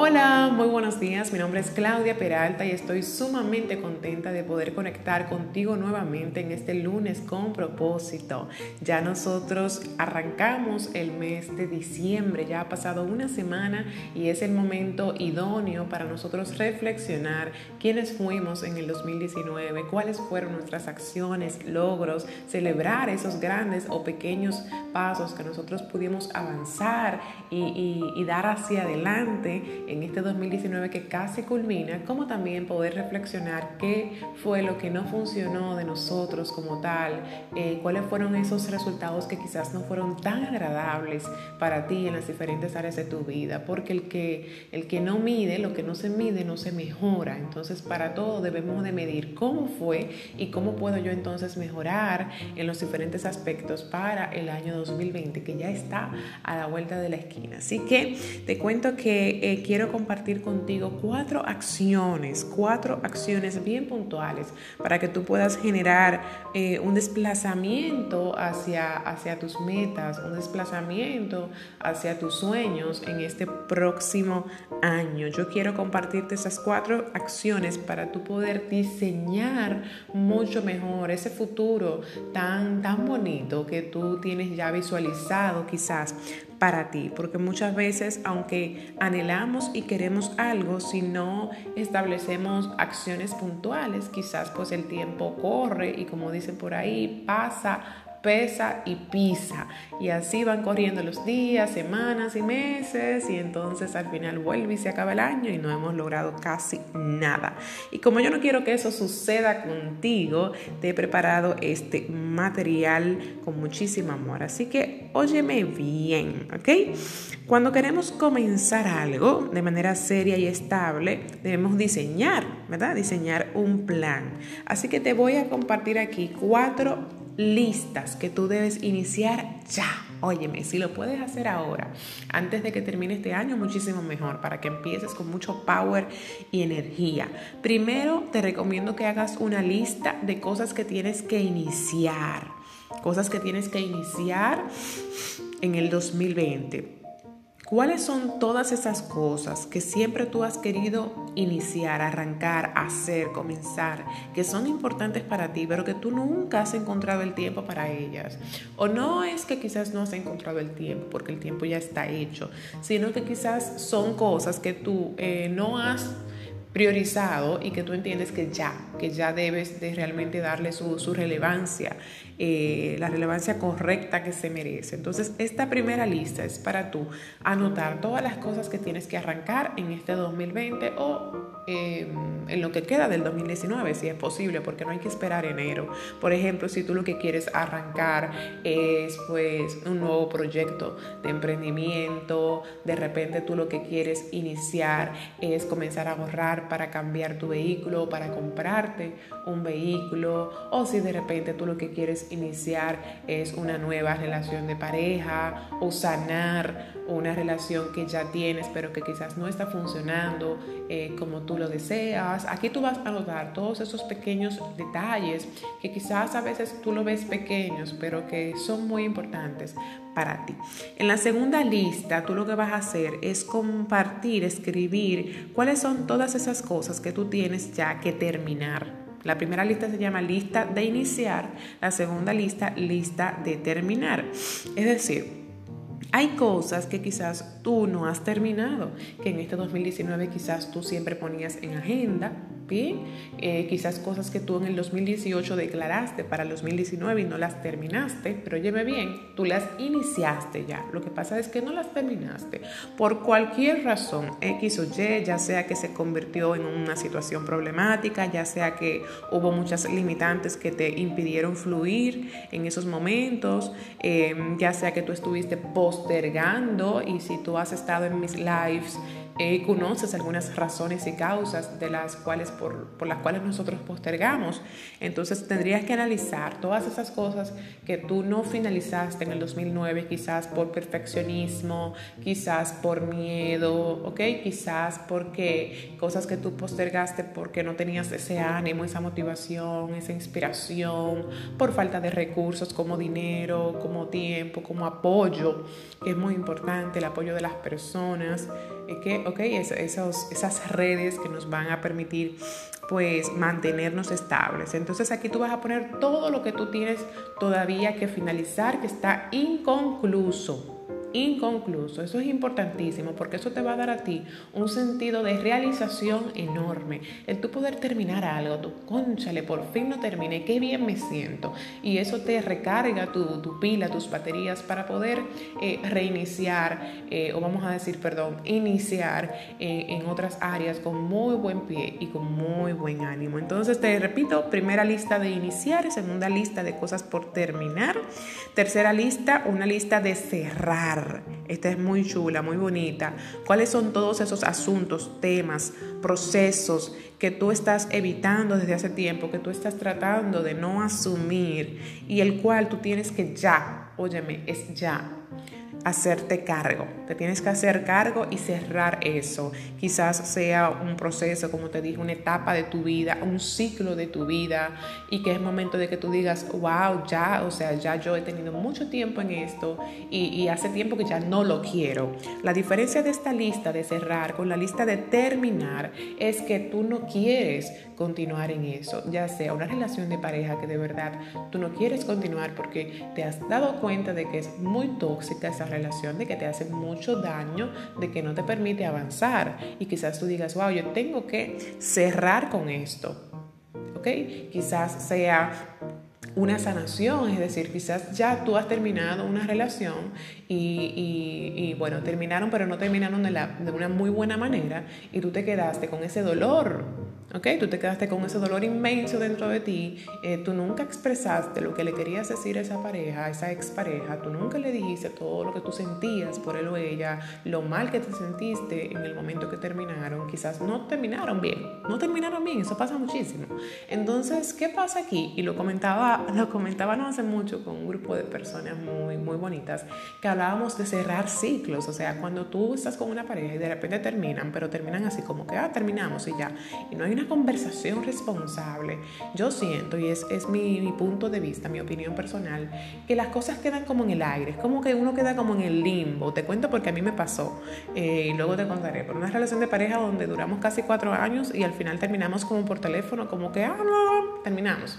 Hola, muy buenos días. Mi nombre es Claudia Peralta y estoy sumamente contenta de poder conectar contigo nuevamente en este lunes con propósito. Ya nosotros arrancamos el mes de diciembre, ya ha pasado una semana y es el momento idóneo para nosotros reflexionar quiénes fuimos en el 2019, cuáles fueron nuestras acciones, logros, celebrar esos grandes o pequeños pasos que nosotros pudimos avanzar y, dar hacia adelante en este 2019 que casi culmina, como también poder reflexionar qué fue lo que no funcionó de nosotros como tal, eh, cuáles fueron esos resultados que quizás no fueron tan agradables para ti en las diferentes áreas de tu vida, porque el que, el que no mide, lo que no se mide, no se mejora. Entonces, para todo debemos de medir cómo fue y cómo puedo yo entonces mejorar en los diferentes aspectos para el año 2020, que ya está a la vuelta de la esquina. Así que te cuento que eh, quiero quiero compartir contigo cuatro acciones, cuatro acciones bien puntuales para que tú puedas generar eh, un desplazamiento hacia, hacia tus metas, un desplazamiento hacia tus sueños en este próximo año. Yo quiero compartirte esas cuatro acciones para tú poder diseñar mucho mejor ese futuro tan, tan bonito que tú tienes ya visualizado quizás para ti, porque muchas veces, aunque anhelamos y queremos algo, si no establecemos acciones puntuales, quizás pues el tiempo corre y como dicen por ahí, pasa pesa y pisa. Y así van corriendo los días, semanas y meses y entonces al final vuelve y se acaba el año y no hemos logrado casi nada. Y como yo no quiero que eso suceda contigo, te he preparado este material con muchísimo amor. Así que óyeme bien, ¿ok? Cuando queremos comenzar algo de manera seria y estable, debemos diseñar, ¿verdad? Diseñar un plan. Así que te voy a compartir aquí cuatro listas que tú debes iniciar ya. Óyeme, si lo puedes hacer ahora, antes de que termine este año, muchísimo mejor, para que empieces con mucho power y energía. Primero, te recomiendo que hagas una lista de cosas que tienes que iniciar. Cosas que tienes que iniciar en el 2020. ¿Cuáles son todas esas cosas que siempre tú has querido iniciar, arrancar, hacer, comenzar, que son importantes para ti, pero que tú nunca has encontrado el tiempo para ellas? O no es que quizás no has encontrado el tiempo, porque el tiempo ya está hecho, sino que quizás son cosas que tú eh, no has priorizado y que tú entiendes que ya, que ya debes de realmente darle su, su relevancia, eh, la relevancia correcta que se merece. Entonces, esta primera lista es para tú anotar todas las cosas que tienes que arrancar en este 2020 o Em, en lo que queda del 2019, si es posible, porque no hay que esperar enero. Por ejemplo, si tú lo que quieres arrancar es pues un nuevo proyecto de emprendimiento, de repente tú lo que quieres iniciar es comenzar a ahorrar para cambiar tu vehículo, para comprarte un vehículo, o si de repente tú lo que quieres iniciar es una nueva relación de pareja o sanar una relación que ya tienes pero que quizás no está funcionando eh, como tú lo deseas. Aquí tú vas a notar todos esos pequeños detalles que quizás a veces tú lo ves pequeños pero que son muy importantes para ti. En la segunda lista tú lo que vas a hacer es compartir, escribir cuáles son todas esas cosas que tú tienes ya que terminar. La primera lista se llama lista de iniciar, la segunda lista lista de terminar. Es decir, hay cosas que quizás tú no has terminado, que en este 2019 quizás tú siempre ponías en agenda, Eh, quizás cosas que tú en el 2018 declaraste para el 2019 y no las terminaste, pero óyeme bien, tú las iniciaste ya. Lo que pasa es que no las terminaste por cualquier razón, X o Y, ya sea que se convirtió en una situación problemática, ya sea que hubo muchas limitantes que te impidieron fluir en esos momentos, eh, ya sea que tú estuviste postergando y si tú has estado en mis lives, eh, conoces algunas razones y causas de las cuales, por, por, las cuales nosotros postergamos. Entonces tendrías que analizar todas esas cosas que tú no finalizaste en el 2009, quizás por perfeccionismo, quizás por miedo, ¿ok? Quizás porque cosas que tú postergaste porque no tenías ese ánimo, esa motivación, esa inspiración, por falta de recursos como dinero, como tiempo, como apoyo, que es muy importante, el apoyo de las personas. Que, ok, esos, esas redes que nos van a permitir pues mantenernos estables. Entonces aquí tú vas a poner todo lo que tú tienes todavía que finalizar, que está inconcluso inconcluso. Eso es importantísimo porque eso te va a dar a ti un sentido de realización enorme. El tú poder terminar algo, tu conchale, por fin lo terminé, qué bien me siento. Y eso te recarga tu, tu pila, tus baterías para poder eh, reiniciar, eh, o vamos a decir, perdón, iniciar eh, en otras áreas con muy buen pie y con muy buen ánimo. Entonces te repito, primera lista de iniciar, segunda lista de cosas por terminar, tercera lista, una lista de cerrar esta es muy chula, muy bonita. ¿Cuáles son todos esos asuntos, temas, procesos que tú estás evitando desde hace tiempo, que tú estás tratando de no asumir y el cual tú tienes que ya, óyeme, es ya hacerte cargo. Te tienes que hacer cargo y cerrar eso. Quizás sea un proceso, como te dije, una etapa de tu vida, un ciclo de tu vida y que es momento de que tú digas, wow, ya, o sea, ya yo he tenido mucho tiempo en esto y, hace tiempo que ya no lo quiero. La diferencia de esta lista de cerrar con la lista de terminar es que tú no quieres continuar en eso, ya sea una relación de pareja que de verdad tú no quieres continuar porque te has dado cuenta de que es muy tóxica esa relación, de que te hace mucho daño, de que no te permite avanzar y quizás tú digas, wow, yo tengo que cerrar con esto, ¿ok? Quizás sea una sanación, es decir, quizás ya tú has terminado una relación y, bueno, terminaron, pero no terminaron de, la, de una muy buena manera y tú te quedaste con ese dolor ¿ok? Tú te quedaste con ese dolor inmenso dentro de ti, eh, tú nunca expresaste lo que le querías decir a esa pareja, a esa expareja, tú nunca le dijiste todo lo que tú sentías por él o ella, lo mal que te sentiste en el momento que terminaron, quizás no terminaron bien, no terminaron bien, eso pasa muchísimo. Entonces, ¿qué pasa aquí? Y lo comentaba, lo comentaba no hace mucho con un grupo de personas muy, muy bonitas, que hablábamos de cerrar ciclos, o sea, cuando tú estás con una pareja y de repente terminan, pero terminan así como que, ah, terminamos y ya, y no hay una conversación responsable, yo siento, y es, es mi, mi, punto de vista, mi opinión personal, que las cosas quedan como en el aire, es como que uno queda como en el limbo. Te cuento porque a mí me pasó, eh, y luego te contaré, por una relación de pareja donde duramos casi cuatro años y al final terminamos como por teléfono, como que, ah, no, terminamos.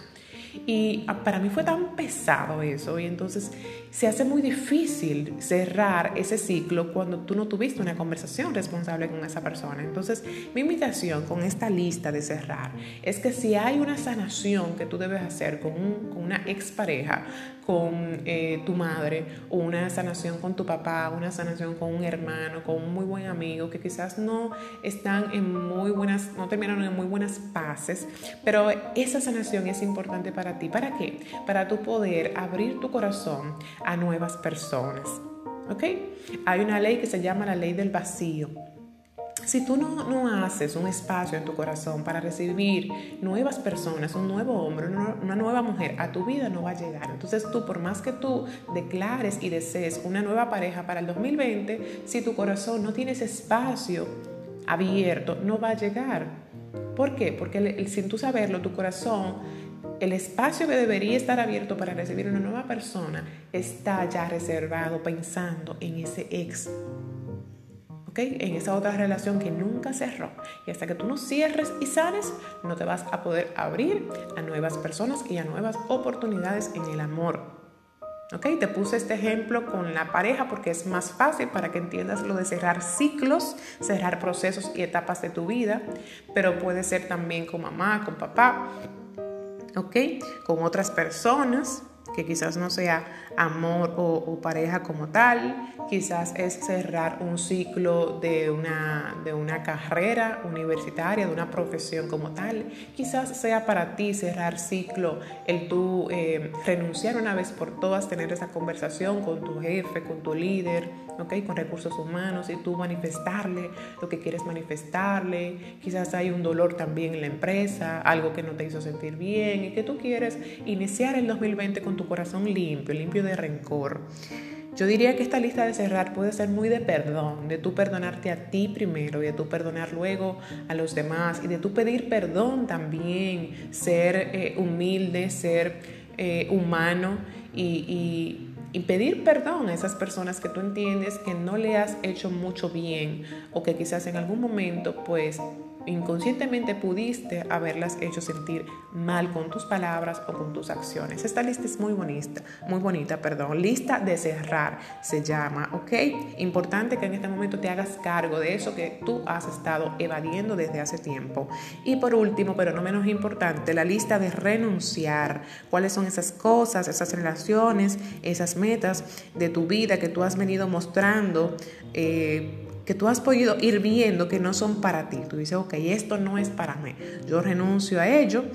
Y ah, para mí fue tan pesado eso y entonces se hace muy difícil cerrar ese ciclo cuando tú no tuviste una conversación responsable con esa persona. Entonces mi invitación con esta lista de cerrar es que si hay una sanación que tú debes hacer con, un, con una expareja, con eh, tu madre, o una sanación con tu papá, una sanación con un hermano, con un muy buen amigo que quizás no están en muy buenas, no terminaron en muy buenas paces, pero esa sanación es importante para ti. ¿Para qué? Para tu poder abrir tu corazón a nuevas personas. ¿Ok? Hay una ley que se llama la ley del vacío. Si tú no, no, haces un espacio en tu corazón para recibir nuevas personas, un nuevo hombre, una, nueva mujer, a tu vida no va a llegar. Entonces tú, por más que tú declares y desees una nueva pareja para el 2020, si tu corazón no tiene ese espacio abierto, no va a llegar. ¿Por qué? Porque sin tú saberlo, tu corazón el espacio que debería estar abierto para recibir una nueva persona está ya reservado pensando en ese ex en esa otra relación que nunca cerró. Y hasta que tú no cierres y sales, no te vas a poder abrir a nuevas personas y a nuevas oportunidades en el amor. ¿Ok? Te puse este ejemplo con la pareja porque es más fácil para que entiendas lo de cerrar ciclos, cerrar procesos y etapas de tu vida, pero puede ser también con mamá, con papá, ¿ok? Con otras personas, que quizás no sea amor o, pareja como tal, quizás es cerrar un ciclo de una, de una carrera universitaria, de una profesión como tal, quizás sea para ti cerrar ciclo el tú eh, renunciar una vez por todas, tener esa conversación con tu jefe, con tu líder, ¿okay? con recursos humanos y tú manifestarle lo que quieres manifestarle, quizás hay un dolor también en la empresa, algo que no te hizo sentir bien y que tú quieres iniciar el 2020 con tu corazón limpio, limpio de rencor. Yo diría que esta lista de cerrar puede ser muy de perdón, de tú perdonarte a ti primero y de tú perdonar luego a los demás y de tú pedir perdón también, ser eh, humilde, ser eh, humano y, y pedir perdón a esas personas que tú entiendes que no le has hecho mucho bien o que quizás en algún momento pues inconscientemente pudiste haberlas hecho sentir mal con tus palabras o con tus acciones. Esta lista es muy bonita, muy bonita, perdón. Lista de cerrar se llama, ¿ok? Importante que en este momento te hagas cargo de eso que tú has estado evadiendo desde hace tiempo. Y por último, pero no menos importante, la lista de renunciar. ¿Cuáles son esas cosas, esas relaciones, esas metas de tu vida que tú has venido mostrando? Eh, que tú has podido ir viendo que no son para ti. Tú dices, ok, esto no es para mí. Yo renuncio a ello.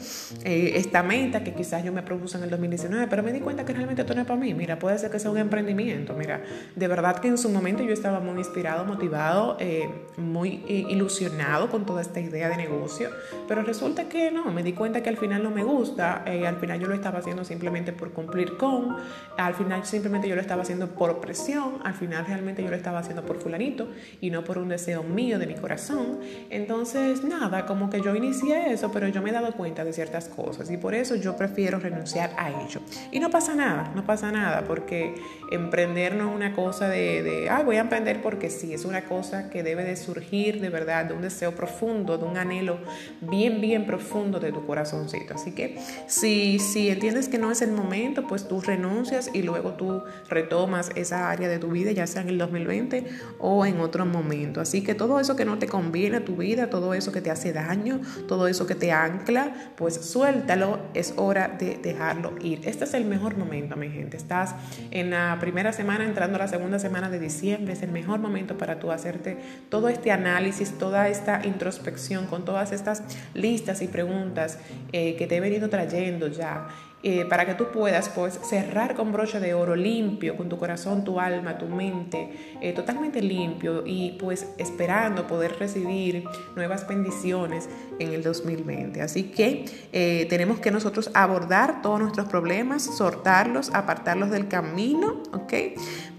Eh, esta meta que quizás yo me propuse en el 2019, pero me di cuenta que realmente esto no es para mí. Mira, puede ser que sea un emprendimiento. Mira, de verdad que en su momento yo estaba muy inspirado, motivado, eh, muy eh, ilusionado con toda esta idea de negocio, pero resulta que no, me di cuenta que al final no me gusta. al final yo lo estaba haciendo simplemente por cumplir con. Al final simplemente yo lo estaba haciendo por presión. Al final realmente yo lo estaba haciendo por fulanito y no por un deseo mío de mi corazón. Entonces, nada, como que yo inicié eso, pero yo me he dado cuenta de ciertas cosas y por eso yo prefiero renunciar a ello. Y no pasa nada, no pasa nada, porque emprender no es una cosa de, de ay, voy a emprender porque sí, es una cosa que debe de surgir de verdad, de un deseo profundo, de un anhelo bien, bien profundo de tu corazoncito. Así que si, si entiendes que no es el momento, pues tú renuncias y luego tú retomas esa área de tu vida, ya sea en el 2020 o en otro momento momento. Así que todo eso que no te conviene a tu vida, todo eso que te hace daño, todo eso que te ancla, pues suéltalo, es hora de dejarlo ir. Este es el mejor momento, mi gente. Estás en la primera semana, entrando a la segunda semana de diciembre, es el mejor momento para tú hacerte todo este análisis, toda esta introspección con todas estas listas y preguntas eh, que te he venido trayendo ya eh, para que tú puedas pues cerrar con broche de oro limpio, con tu corazón, tu alma, tu mente, eh, totalmente limpio y pues esperando poder recibir nuevas bendiciones en el 2020. Así que eh, tenemos que nosotros abordar todos nuestros problemas, sortarlos, apartarlos del camino, ¿ok?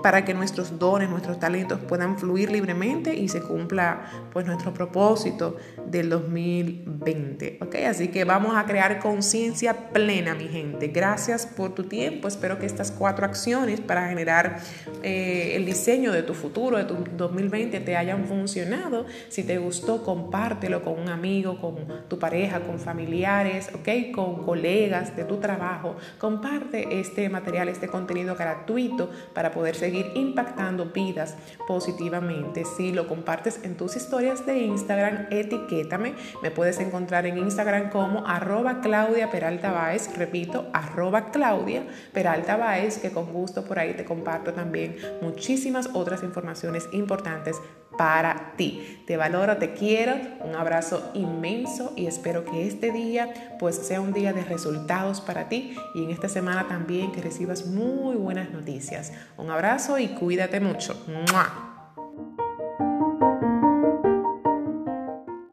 Para que nuestros dones, nuestros talentos puedan fluir libremente y se cumpla pues nuestro propósito del 2020, ¿ok? Así que vamos a crear conciencia plena, mi gente Gracias por tu tiempo. Espero que estas cuatro acciones para generar eh, el diseño de tu futuro, de tu 2020, te hayan funcionado. Si te gustó, compártelo con un amigo, con tu pareja, con familiares, ¿ok? Con colegas de tu trabajo. Comparte este material, este contenido gratuito para poder seguir impactando vidas positivamente. Si lo compartes en tus historias de Instagram, etiquétame. Me puedes encontrar en Instagram como arroba Claudia Peralta Baez. Repito, arroba Claudia Peralta Baez, que con gusto por ahí te comparto también muchísimas otras informaciones importantes para ti. Te valoro, te quiero, un abrazo inmenso y espero que este día pues sea un día de resultados para ti y en esta semana también que recibas muy buenas noticias. Un abrazo y cuídate mucho.